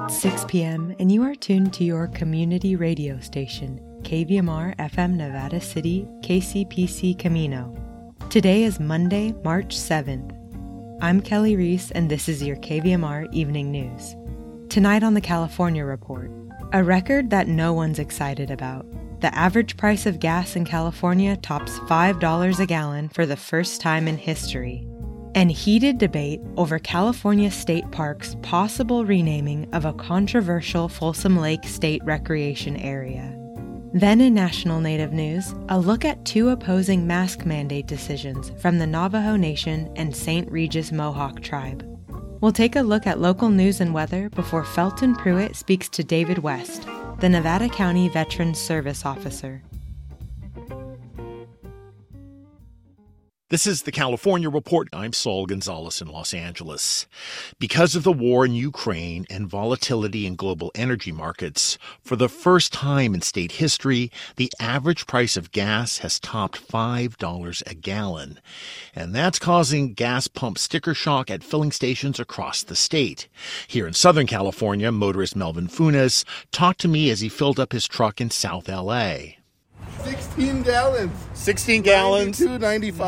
It's 6 p.m., and you are tuned to your community radio station, KVMR FM Nevada City, KCPC Camino. Today is Monday, March 7th. I'm Kelly Reese, and this is your KVMR Evening News. Tonight on the California Report, a record that no one's excited about. The average price of gas in California tops $5 a gallon for the first time in history and heated debate over California State Park's possible renaming of a controversial Folsom Lake State Recreation Area. Then in national Native news, a look at two opposing mask mandate decisions from the Navajo Nation and St. Regis Mohawk Tribe. We'll take a look at local news and weather before Felton Pruitt speaks to David West, the Nevada County Veterans Service Officer. This is the California Report. I'm Saul Gonzalez in Los Angeles. Because of the war in Ukraine and volatility in global energy markets, for the first time in state history, the average price of gas has topped $5 a gallon. And that's causing gas pump sticker shock at filling stations across the state. Here in Southern California, motorist Melvin Funes talked to me as he filled up his truck in South LA. 16 gallons. 16 gallons. 92.95.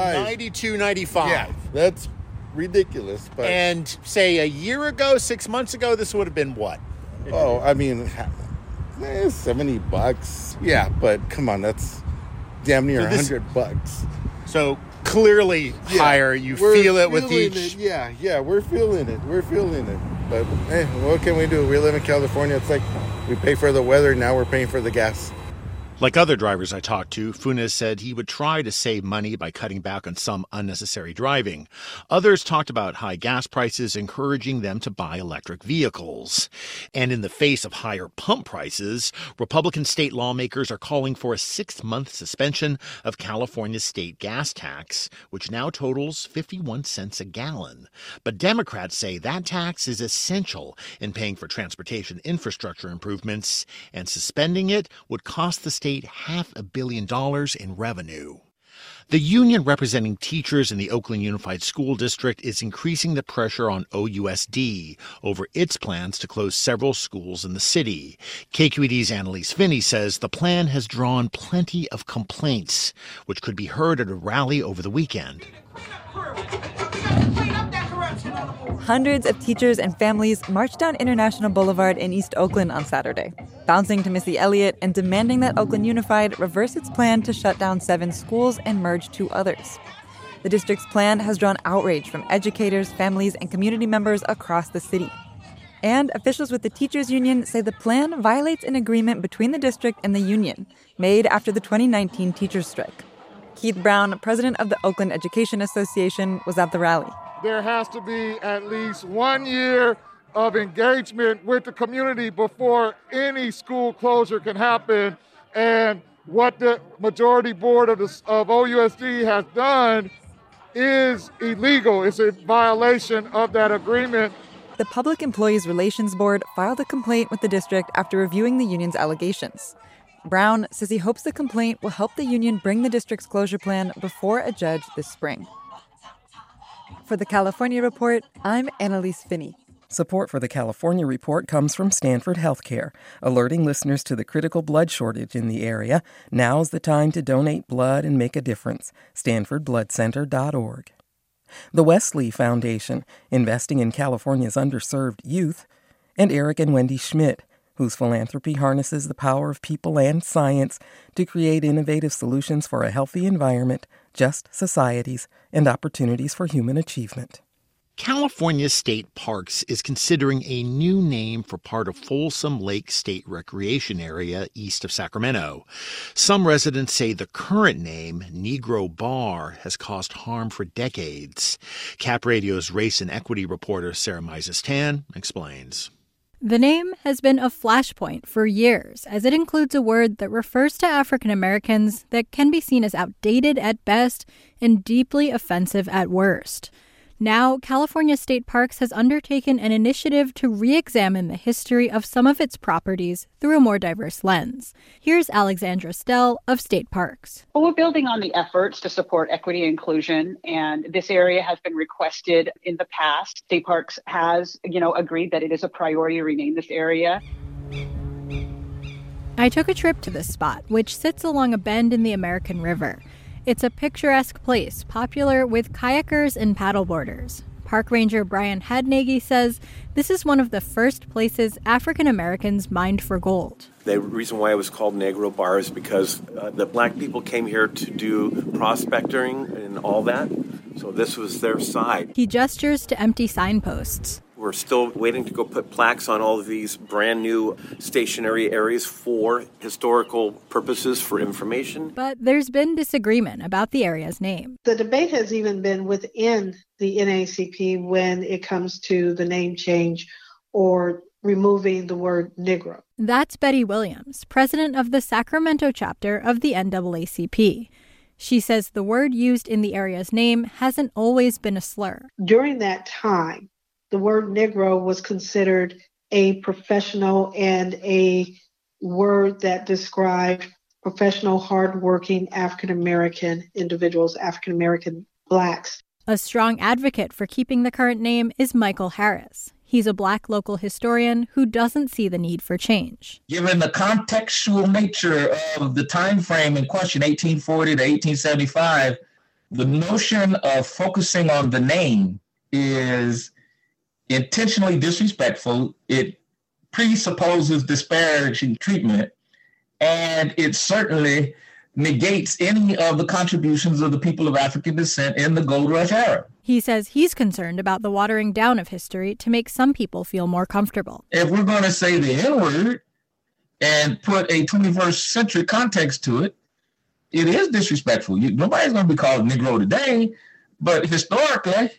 92.95. Yeah, that's ridiculous. But And say a year ago, six months ago, this would have been what? oh, I mean, eh, 70 bucks. Yeah, but come on, that's damn near So this- 100 bucks. So clearly Yeah, higher. You feel it with each. it. Yeah, yeah, we're feeling it. We're feeling it. But hey, what can we do? We live in California. It's like we pay for the weather. Now we're paying for the gas. Like other drivers I talked to, Funes said he would try to save money by cutting back on some unnecessary driving. Others talked about high gas prices encouraging them to buy electric vehicles. And in the face of higher pump prices, Republican state lawmakers are calling for a six month suspension of California's state gas tax, which now totals 51 cents a gallon. But Democrats say that tax is essential in paying for transportation infrastructure improvements, and suspending it would cost the state half a billion dollars in revenue. The union representing teachers in the Oakland Unified School District is increasing the pressure on OUSD over its plans to close several schools in the city. KQED's Annelise Finney says the plan has drawn plenty of complaints, which could be heard at a rally over the weekend. Hundreds of teachers and families marched down International Boulevard in East Oakland on Saturday, bouncing to Missy Elliott and demanding that Oakland Unified reverse its plan to shut down seven schools and merge two others. The district's plan has drawn outrage from educators, families, and community members across the city. And officials with the teachers union say the plan violates an agreement between the district and the union made after the 2019 teachers strike. Keith Brown, president of the Oakland Education Association, was at the rally. There has to be at least one year of engagement with the community before any school closure can happen. And what the majority board of, the, of OUSD has done is illegal. It's a violation of that agreement. The Public Employees Relations Board filed a complaint with the district after reviewing the union's allegations. Brown says he hopes the complaint will help the union bring the district's closure plan before a judge this spring. For the California Report, I'm Annelise Finney. Support for the California Report comes from Stanford Healthcare, alerting listeners to the critical blood shortage in the area. Now's the time to donate blood and make a difference. StanfordBloodCenter.org. The Wesley Foundation, investing in California's underserved youth. And Eric and Wendy Schmidt, whose philanthropy harnesses the power of people and science to create innovative solutions for a healthy environment, just societies, and opportunities for human achievement. California State Parks is considering a new name for part of Folsom Lake State Recreation Area east of Sacramento. Some residents say the current name, Negro Bar, has caused harm for decades. Cap Radio's race and equity reporter Sarah Mizes Tan explains. The name has been a flashpoint for years, as it includes a word that refers to African Americans that can be seen as outdated at best and deeply offensive at worst. Now, California State Parks has undertaken an initiative to re examine the history of some of its properties through a more diverse lens. Here's Alexandra Stehl of State Parks. Well, we're building on the efforts to support equity and inclusion, and this area has been requested in the past. State Parks has, you know, agreed that it is a priority to rename this area. I took a trip to this spot, which sits along a bend in the American River. It's a picturesque place popular with kayakers and paddleboarders. Park Ranger Brian Hadnagy says this is one of the first places African Americans mined for gold. The reason why it was called Negro Bar is because uh, the black people came here to do prospecting and all that. So this was their side. He gestures to empty signposts. We're still waiting to go put plaques on all of these brand new stationary areas for historical purposes for information. But there's been disagreement about the area's name. The debate has even been within the NAACP when it comes to the name change or removing the word Negro. That's Betty Williams, president of the Sacramento chapter of the NAACP. She says the word used in the area's name hasn't always been a slur. During that time, the word Negro was considered a professional and a word that described professional, hardworking African American individuals, African American blacks. A strong advocate for keeping the current name is Michael Harris. He's a black local historian who doesn't see the need for change. Given the contextual nature of the time frame in question, 1840 to 1875, the notion of focusing on the name is intentionally disrespectful. It presupposes disparaging treatment, and it certainly negates any of the contributions of the people of African descent in the gold rush era. He says he's concerned about the watering down of history to make some people feel more comfortable. If we're going to say the N word and put a 21st century context to it, it is disrespectful. You, nobody's going to be called Negro today, but historically,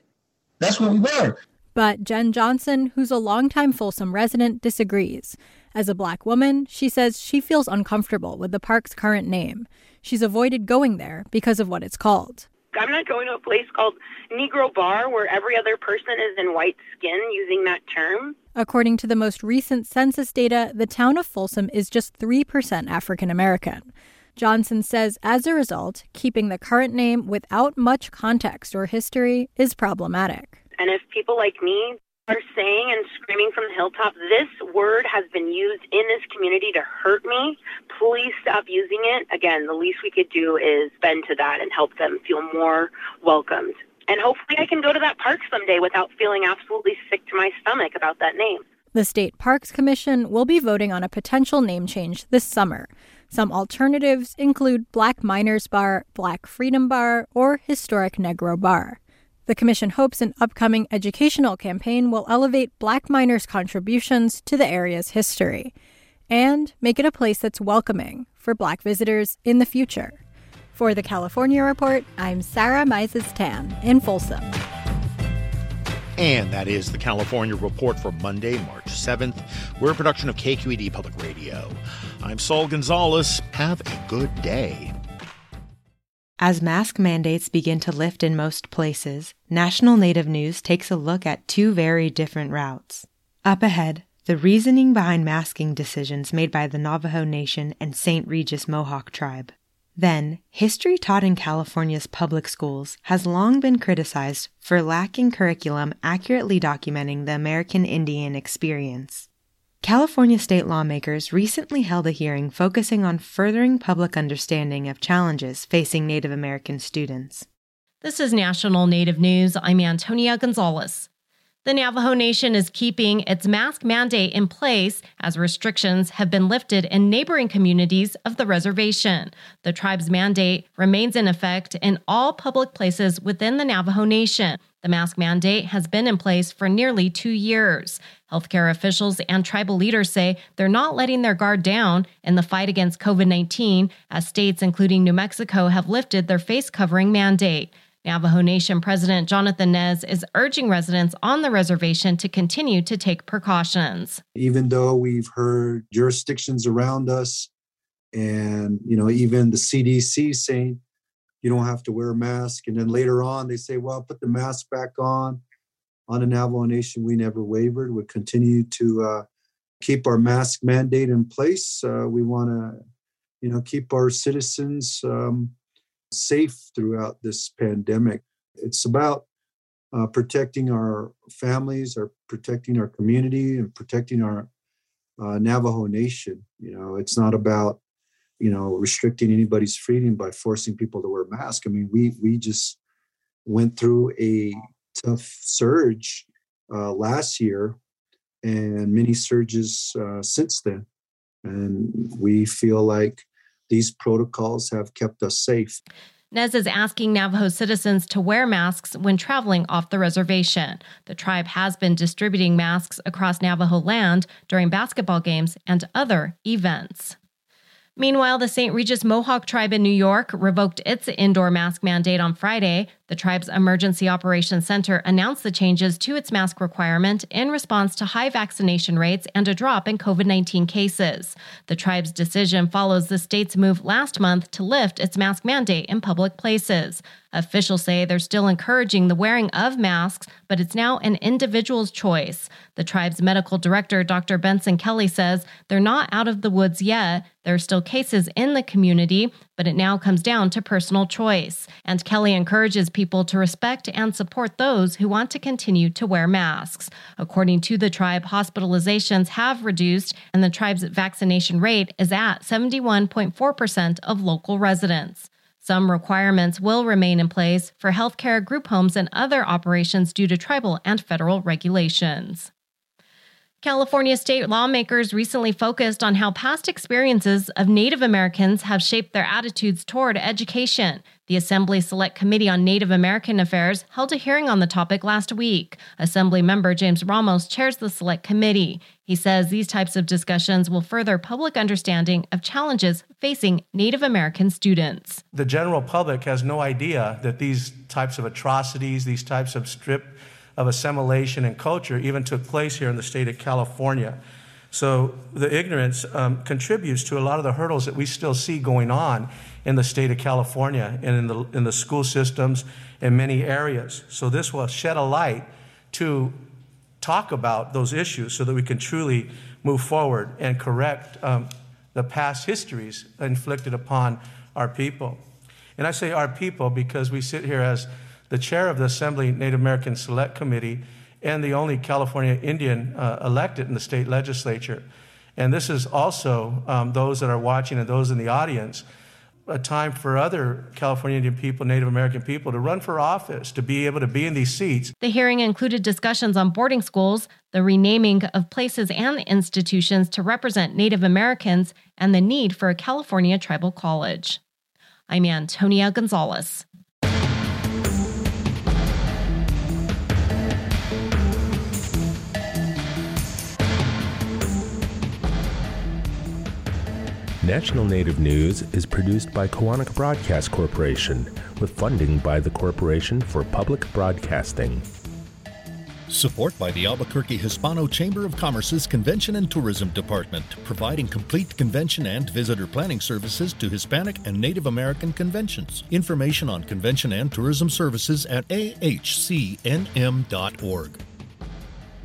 that's what we were. But Jen Johnson, who's a longtime Folsom resident, disagrees. As a black woman, she says she feels uncomfortable with the park's current name. She's avoided going there because of what it's called. I'm not going to a place called Negro Bar where every other person is in white skin using that term. According to the most recent census data, the town of Folsom is just 3% African American. Johnson says as a result, keeping the current name without much context or history is problematic. And if people like me are saying and screaming from the hilltop, this word has been used in this community to hurt me, please stop using it. Again, the least we could do is bend to that and help them feel more welcomed. And hopefully I can go to that park someday without feeling absolutely sick to my stomach about that name. The State Parks Commission will be voting on a potential name change this summer. Some alternatives include Black Miners Bar, Black Freedom Bar, or Historic Negro Bar. The Commission hopes an upcoming educational campaign will elevate black miners' contributions to the area's history and make it a place that's welcoming for black visitors in the future. For the California Report, I'm Sarah Mizes Tan in Folsom. And that is the California Report for Monday, March 7th. We're a production of KQED Public Radio. I'm Saul Gonzalez. Have a good day. As mask mandates begin to lift in most places, National Native News takes a look at two very different routes. Up ahead, the reasoning behind masking decisions made by the Navajo Nation and St. Regis Mohawk tribe. Then, history taught in California's public schools has long been criticized for lacking curriculum accurately documenting the American Indian experience. California state lawmakers recently held a hearing focusing on furthering public understanding of challenges facing Native American students. This is National Native News. I'm Antonia Gonzalez. The Navajo Nation is keeping its mask mandate in place as restrictions have been lifted in neighboring communities of the reservation. The tribe's mandate remains in effect in all public places within the Navajo Nation. The mask mandate has been in place for nearly two years. Healthcare officials and tribal leaders say they're not letting their guard down in the fight against COVID 19, as states, including New Mexico, have lifted their face covering mandate. Navajo Nation President Jonathan Nez is urging residents on the reservation to continue to take precautions. Even though we've heard jurisdictions around us and, you know, even the CDC saying you don't have to wear a mask. And then later on, they say, well, put the mask back on. On the Navajo Nation, we never wavered. We continue to uh, keep our mask mandate in place. Uh, we want to, you know, keep our citizens um, safe throughout this pandemic. It's about uh, protecting our families, or protecting our community, and protecting our uh, Navajo Nation. You know, it's not about you know restricting anybody's freedom by forcing people to wear masks. I mean, we we just went through a tough surge uh, last year, and many surges uh, since then, and we feel like these protocols have kept us safe. Nez is asking Navajo citizens to wear masks when traveling off the reservation. The tribe has been distributing masks across Navajo land during basketball games and other events. Meanwhile, the St. Regis Mohawk tribe in New York revoked its indoor mask mandate on Friday. The tribe's Emergency Operations Center announced the changes to its mask requirement in response to high vaccination rates and a drop in COVID 19 cases. The tribe's decision follows the state's move last month to lift its mask mandate in public places. Officials say they're still encouraging the wearing of masks, but it's now an individual's choice. The tribe's medical director, Dr. Benson Kelly, says they're not out of the woods yet. There are still cases in the community, but it now comes down to personal choice. And Kelly encourages people to respect and support those who want to continue to wear masks. According to the tribe, hospitalizations have reduced, and the tribe's vaccination rate is at 71.4% of local residents. Some requirements will remain in place for healthcare, group homes, and other operations due to tribal and federal regulations. California state lawmakers recently focused on how past experiences of Native Americans have shaped their attitudes toward education. The Assembly Select Committee on Native American Affairs held a hearing on the topic last week. Assembly member James Ramos chairs the Select Committee. He says these types of discussions will further public understanding of challenges facing Native American students. The general public has no idea that these types of atrocities, these types of strip of assimilation and culture even took place here in the state of California. So the ignorance um, contributes to a lot of the hurdles that we still see going on in the state of California and in the, in the school systems in many areas. So this will shed a light to talk about those issues so that we can truly move forward and correct um, the past histories inflicted upon our people. And I say our people because we sit here as the chair of the Assembly Native American Select Committee, and the only California Indian uh, elected in the state legislature. And this is also um, those that are watching and those in the audience a time for other California Indian people, Native American people to run for office, to be able to be in these seats. The hearing included discussions on boarding schools, the renaming of places and institutions to represent Native Americans, and the need for a California tribal college. I'm Antonia Gonzalez. National Native News is produced by Koahnic Broadcast Corporation with funding by the Corporation for Public Broadcasting. Support by the Albuquerque Hispano Chamber of Commerce's Convention and Tourism Department, providing complete convention and visitor planning services to Hispanic and Native American conventions. Information on convention and tourism services at ahcnm.org.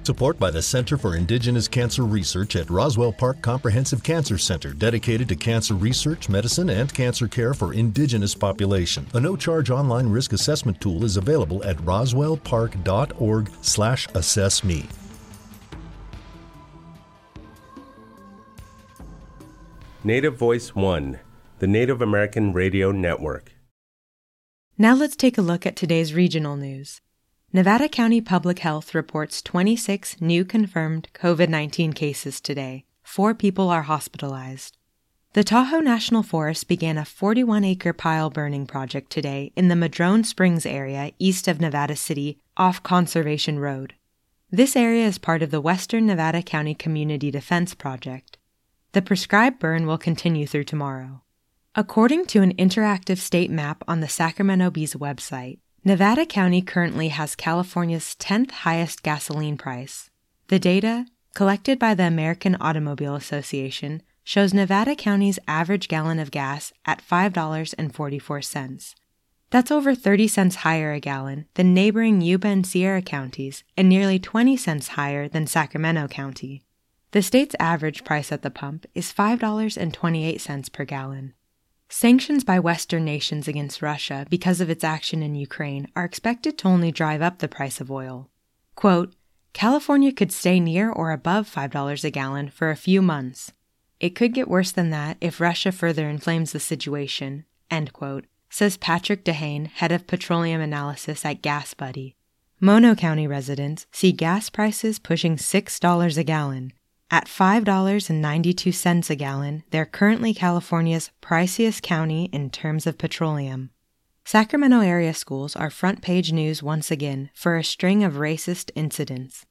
Support by the Center for Indigenous Cancer Research at Roswell Park Comprehensive Cancer Center, dedicated to cancer research, medicine, and cancer care for indigenous population. A no-charge online risk assessment tool is available at roswellpark.org/assessme. Native Voice One, the Native American Radio Network. Now let's take a look at today's regional news. Nevada County Public Health reports 26 new confirmed COVID 19 cases today. Four people are hospitalized. The Tahoe National Forest began a 41 acre pile burning project today in the Madrone Springs area east of Nevada City off Conservation Road. This area is part of the Western Nevada County Community Defense Project. The prescribed burn will continue through tomorrow. According to an interactive state map on the Sacramento Bee's website, Nevada County currently has California's 10th highest gasoline price. The data, collected by the American Automobile Association, shows Nevada County's average gallon of gas at $5.44. That's over 30 cents higher a gallon than neighboring Yuba and Sierra counties and nearly 20 cents higher than Sacramento County. The state's average price at the pump is $5.28 per gallon. Sanctions by Western nations against Russia because of its action in Ukraine are expected to only drive up the price of oil. Quote, California could stay near or above $5 a gallon for a few months. It could get worse than that if Russia further inflames the situation, end quote, says Patrick De Haan, head of petroleum analysis at GasBuddy. Mono County residents see gas prices pushing $6 a gallon, at $5.92 a gallon, they're currently California's priciest county in terms of petroleum. Sacramento area schools are front page news once again for a string of racist incidents.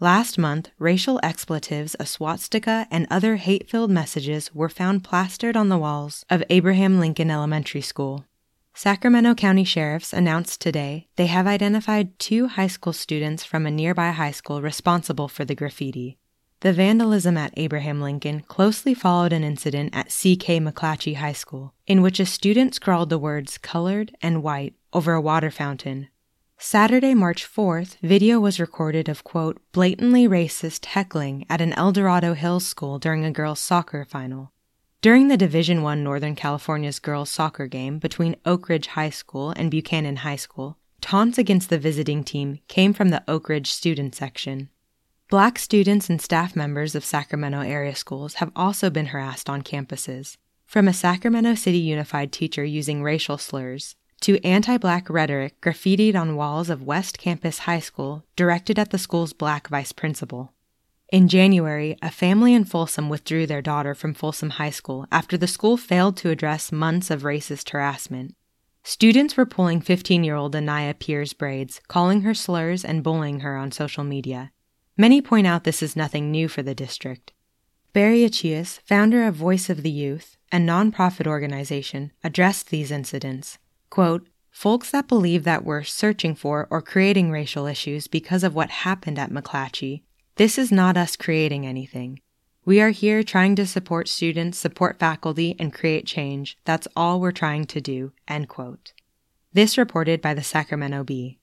Last month, racial expletives, a swastika, and other hate filled messages were found plastered on the walls of Abraham Lincoln Elementary School. Sacramento County sheriffs announced today they have identified two high school students from a nearby high school responsible for the graffiti. The vandalism at Abraham Lincoln closely followed an incident at C.K. McClatchy High School, in which a student scrawled the words colored and white over a water fountain. Saturday, March 4th, video was recorded of, quote, blatantly racist heckling at an El Dorado Hills school during a girls' soccer final. During the Division I Northern California's girls' soccer game between Oak Ridge High School and Buchanan High School, taunts against the visiting team came from the Oak Ridge student section. Black students and staff members of Sacramento area schools have also been harassed on campuses, from a Sacramento City Unified teacher using racial slurs to anti black rhetoric graffitied on walls of West Campus High School directed at the school's black vice principal. In January, a family in Folsom withdrew their daughter from Folsom High School after the school failed to address months of racist harassment. Students were pulling 15 year old Anaya Pierce braids, calling her slurs and bullying her on social media. Many point out this is nothing new for the district. Berry Accius, founder of Voice of the Youth, a nonprofit organization, addressed these incidents. Quote, Folks that believe that we're searching for or creating racial issues because of what happened at McClatchy, this is not us creating anything. We are here trying to support students, support faculty, and create change. That's all we're trying to do. End quote. This reported by the Sacramento Bee.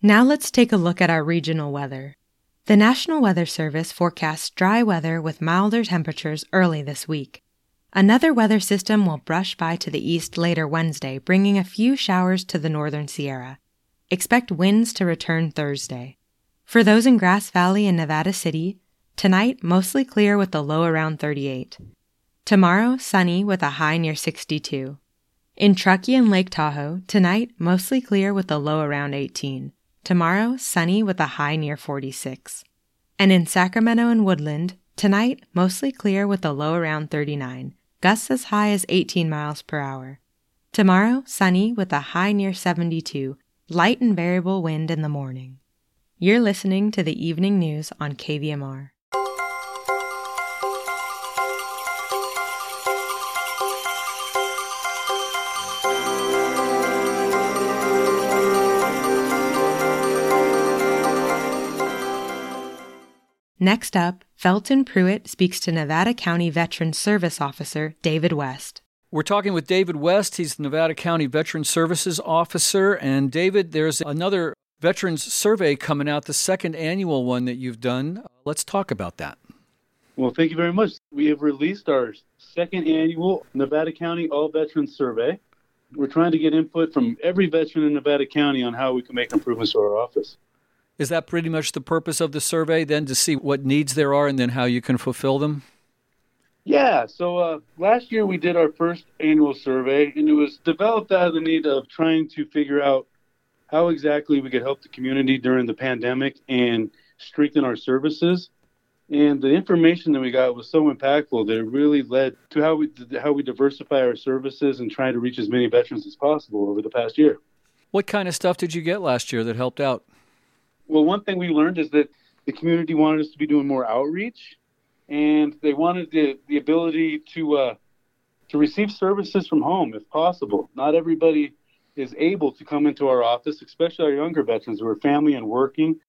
Now let's take a look at our regional weather. The National Weather Service forecasts dry weather with milder temperatures early this week. Another weather system will brush by to the east later Wednesday, bringing a few showers to the northern Sierra. Expect winds to return Thursday. For those in Grass Valley and Nevada City, tonight mostly clear with a low around 38. Tomorrow, sunny with a high near 62. In Truckee and Lake Tahoe, tonight mostly clear with a low around 18. Tomorrow, sunny with a high near 46. And in Sacramento and Woodland, tonight, mostly clear with a low around 39, gusts as high as 18 miles per hour. Tomorrow, sunny with a high near 72, light and variable wind in the morning. You're listening to the evening news on KVMR. Next up, Felton Pruitt speaks to Nevada County Veteran Service Officer David West. We're talking with David West. He's the Nevada County Veteran Services Officer. And David, there's another Veterans Survey coming out, the second annual one that you've done. Uh, let's talk about that. Well, thank you very much. We have released our second annual Nevada County All Veterans Survey. We're trying to get input from every veteran in Nevada County on how we can make improvements to our office. Is that pretty much the purpose of the survey then to see what needs there are and then how you can fulfill them? Yeah, so uh, last year we did our first annual survey, and it was developed out of the need of trying to figure out how exactly we could help the community during the pandemic and strengthen our services. And the information that we got was so impactful that it really led to how we how we diversify our services and try to reach as many veterans as possible over the past year. What kind of stuff did you get last year that helped out? Well, one thing we learned is that the community wanted us to be doing more outreach, and they wanted the, the ability to uh, to receive services from home if possible. Not everybody is able to come into our office, especially our younger veterans who are family and working.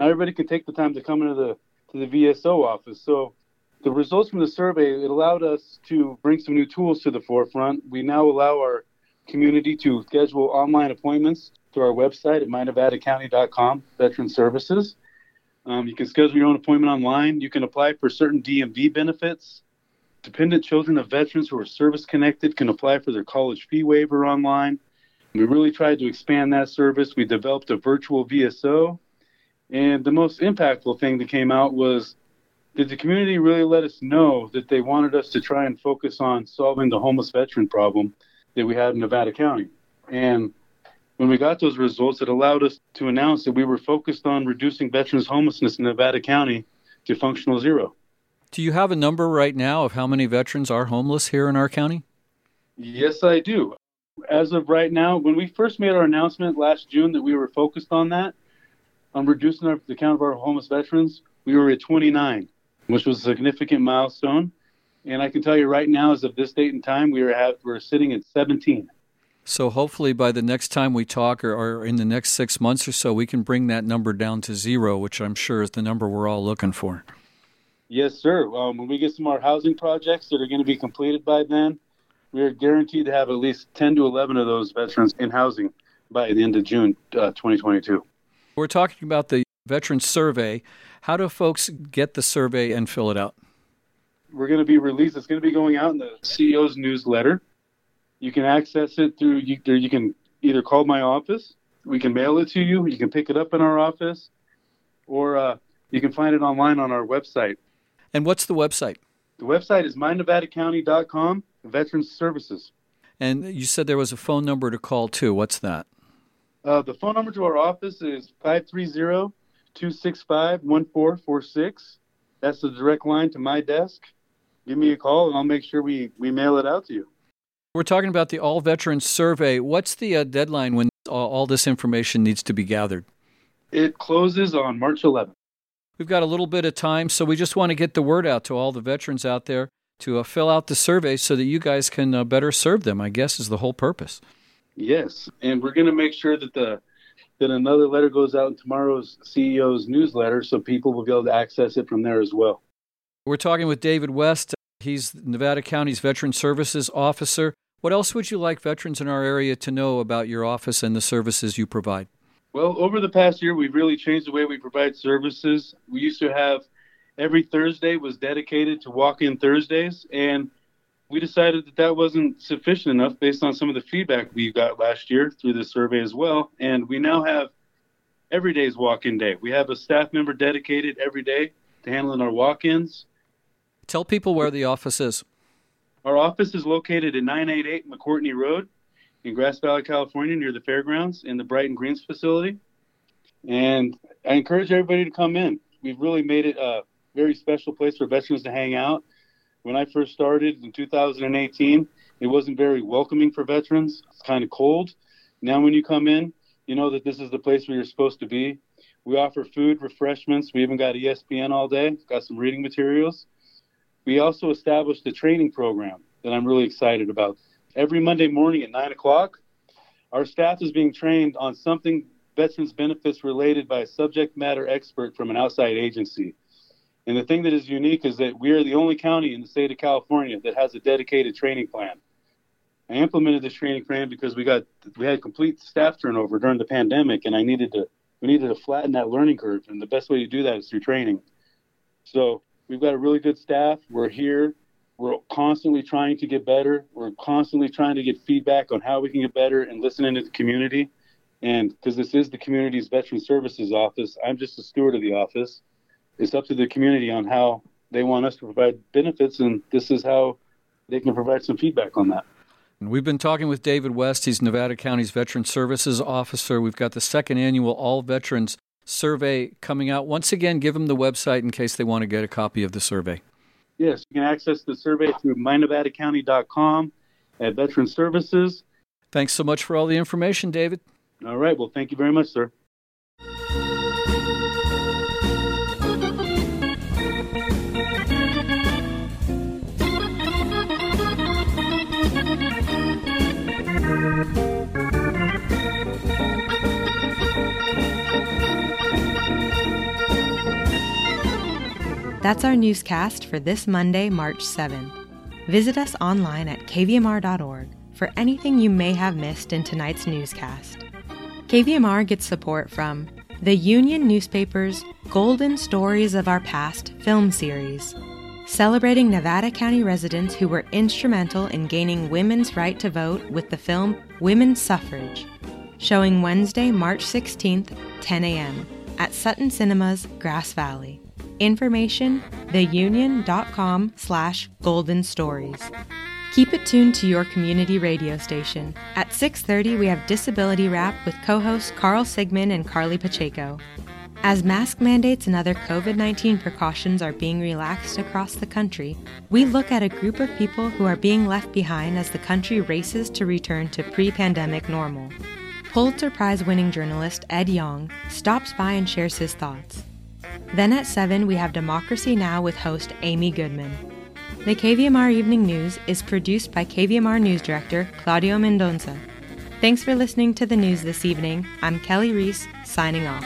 Not everybody can take the time to come into the to the VSO office. So the results from the survey it allowed us to bring some new tools to the forefront. We now allow our community to schedule online appointments through our website at mynevadacounty.com, Veteran Services. Um, you can schedule your own appointment online. You can apply for certain DMV benefits. Dependent children of veterans who are service connected can apply for their college fee waiver online. We really tried to expand that service. We developed a virtual VSO. And the most impactful thing that came out was did the community really let us know that they wanted us to try and focus on solving the homeless veteran problem that we had in Nevada County? And when we got those results, it allowed us to announce that we were focused on reducing veterans' homelessness in Nevada County to functional zero. Do you have a number right now of how many veterans are homeless here in our county? Yes, I do. As of right now, when we first made our announcement last June that we were focused on that, on reducing our, the count of our homeless veterans, we were at 29, which was a significant milestone. And I can tell you right now, as of this date and time, we are at, we're sitting at 17. So hopefully by the next time we talk or, or, in the next six months or so, we can bring that number down to zero, which I'm sure is the number we're all looking for. Yes, sir. Um, when we get some more housing projects that are going to be completed by then, we are guaranteed to have at least 10 to 11 of those veterans in housing by the end of June uh, 2022. We're talking about the veteran survey. How do folks get the survey and fill it out? We're going to be released. It's going to be going out in the CEO's newsletter. You can access it through, you, you can either call my office, we can mail it to you, you can pick it up in our office, or uh, you can find it online on our website. And what's the website? The website is mynevadacounty.com, Veterans Services. And you said there was a phone number to call too. What's that? Uh, the phone number to our office is 530 265 1446. That's the direct line to my desk. Give me a call and I'll make sure we, we mail it out to you. We're talking about the All Veterans Survey. What's the uh, deadline when all, all this information needs to be gathered? It closes on March 11th. We've got a little bit of time, so we just want to get the word out to all the veterans out there to uh, fill out the survey so that you guys can uh, better serve them, I guess, is the whole purpose. Yes, and we're going to make sure that the that another letter goes out in tomorrow's CEO's newsletter so people will be able to access it from there as well. We're talking with David West. He's Nevada County's Veteran Services Officer. What else would you like veterans in our area to know about your office and the services you provide? Well, over the past year, we've really changed the way we provide services. We used to have every Thursday was dedicated to walk-in Thursdays, and we decided that that wasn't sufficient enough based on some of the feedback we got last year through the survey as well. And we now have every day's walk-in day. We have a staff member dedicated every day to handling our walk-ins. Tell people where the office is. Our office is located at 988 McCourtney Road in Grass Valley, California, near the fairgrounds in the Brighton Greens facility. And I encourage everybody to come in. We've really made it a very special place for veterans to hang out. When I first started in 2018, it wasn't very welcoming for veterans. It's kind of cold. Now, when you come in, you know that this is the place where you're supposed to be. We offer food, refreshments. We even got ESPN all day, got some reading materials. We also established a training program that I'm really excited about. Every Monday morning at 9 o'clock, our staff is being trained on something veterans benefits related by a subject matter expert from an outside agency. And the thing that is unique is that we are the only county in the state of California that has a dedicated training plan. I implemented this training plan because we got we had complete staff turnover during the pandemic, and I needed to we needed to flatten that learning curve. And the best way to do that is through training. So We've got a really good staff. We're here. We're constantly trying to get better. We're constantly trying to get feedback on how we can get better and listening to the community. And because this is the community's veteran services office, I'm just a steward of the office. It's up to the community on how they want us to provide benefits, and this is how they can provide some feedback on that. We've been talking with David West. He's Nevada County's Veteran Services Officer. We've got the second annual All Veterans survey coming out. Once again, give them the website in case they want to get a copy of the survey. Yes, you can access the survey through mynevadacounty.com at Veteran Services. Thanks so much for all the information, David. All right. Well, thank you very much, sir. That's our newscast for this Monday, March 7th. Visit us online at kvmr.org, for anything you may have missed in tonight's newscast. KVMR gets support from the Union Newspaper's Golden Stories of Our Past film series, celebrating Nevada County residents who were instrumental in gaining women's right to vote with the film Women's Suffrage, showing Wednesday, March 16th, 10 a.m. at Sutton Cinemas, Grass Valley. Information, theunion.com slash golden stories. Keep it tuned to your community radio station. At 6.30, we have Disability Wrap with co-hosts Carl Sigman and Carly Pacheco. As mask mandates and other COVID 19 precautions are being relaxed across the country, we look at a group of people who are being left behind as the country races to return to pre pandemic normal. Pulitzer Prize winning journalist Ed Yong stops by and shares his thoughts. Then at 7, we have Democracy Now! with host Amy Goodman. The KVMR Evening News is produced by KVMR News Director Claudio Mendonça. Thanks for listening to the news this evening. I'm Kelly Reese, signing off.